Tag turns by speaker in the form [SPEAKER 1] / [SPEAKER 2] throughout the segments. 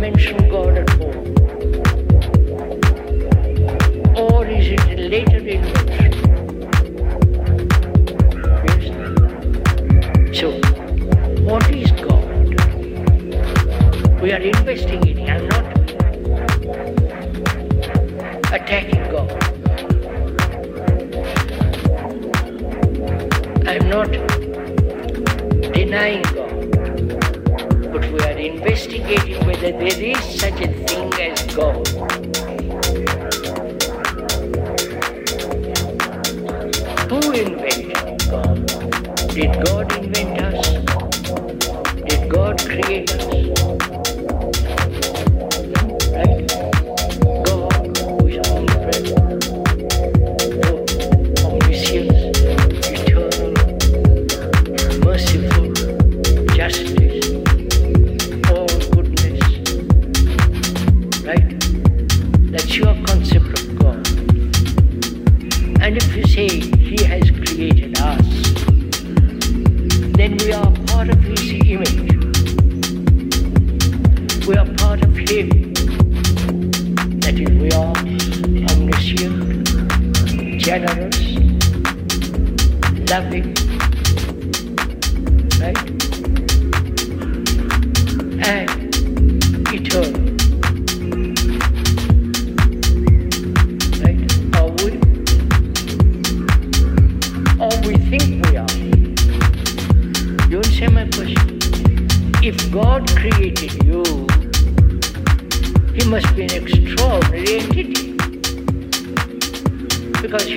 [SPEAKER 1] dimension.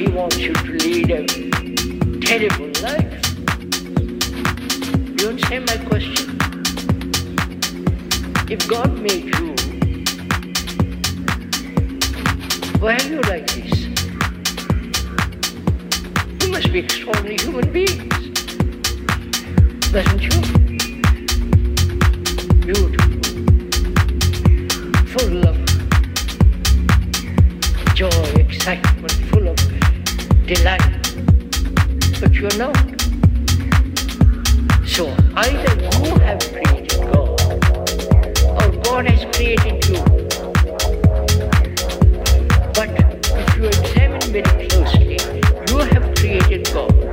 [SPEAKER 1] she wants you to lead a terrible life. You understand my question? If God made you, why are you like this? You must be extraordinary human beings, doesn't you? Beautiful, full of joy, excitement, full of delight, but you're not. So either you have created God, or God has created you. But if you examine very closely, you have created God.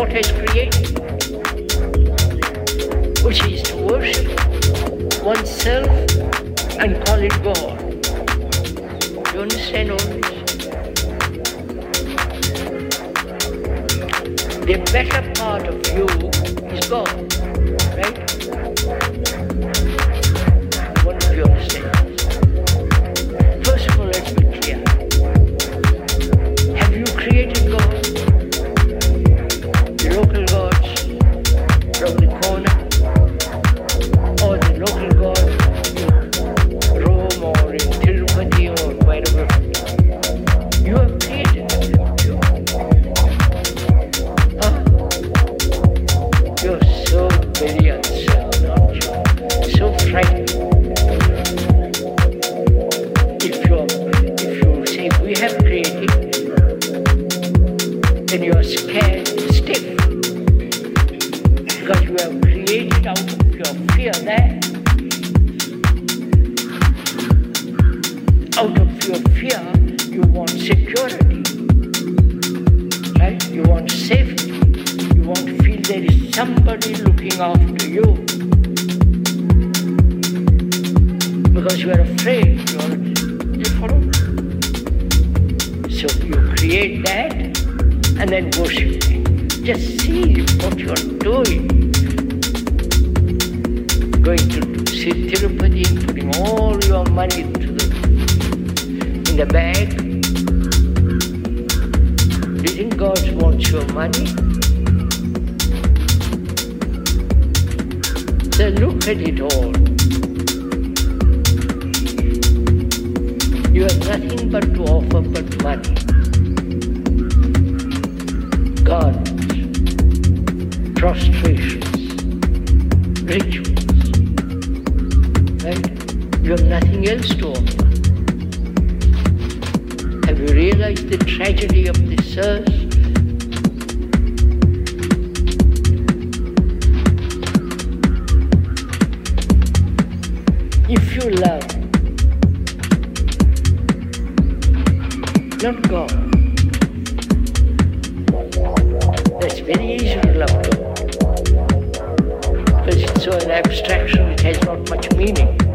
[SPEAKER 1] what is created, which is to worship oneself and call it God. true love. Not God. That's very easy to love, though. Because it's so an abstraction, it has not much meaning.